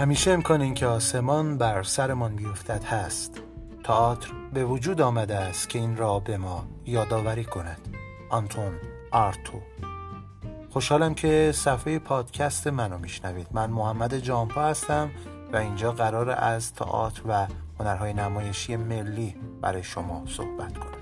همیشه امکان اینکه آسمان بر سرمان بیفتد هست. تئاتر به وجود آمده است که این را به ما یادآوری کند. آنتون آرتو. خوشحالم که صفحه پادکست منو میشنوید. من محمد جانپا هستم و اینجا قرار از تئاتر و هنرهای نمایشی ملی برای شما صحبت کنم.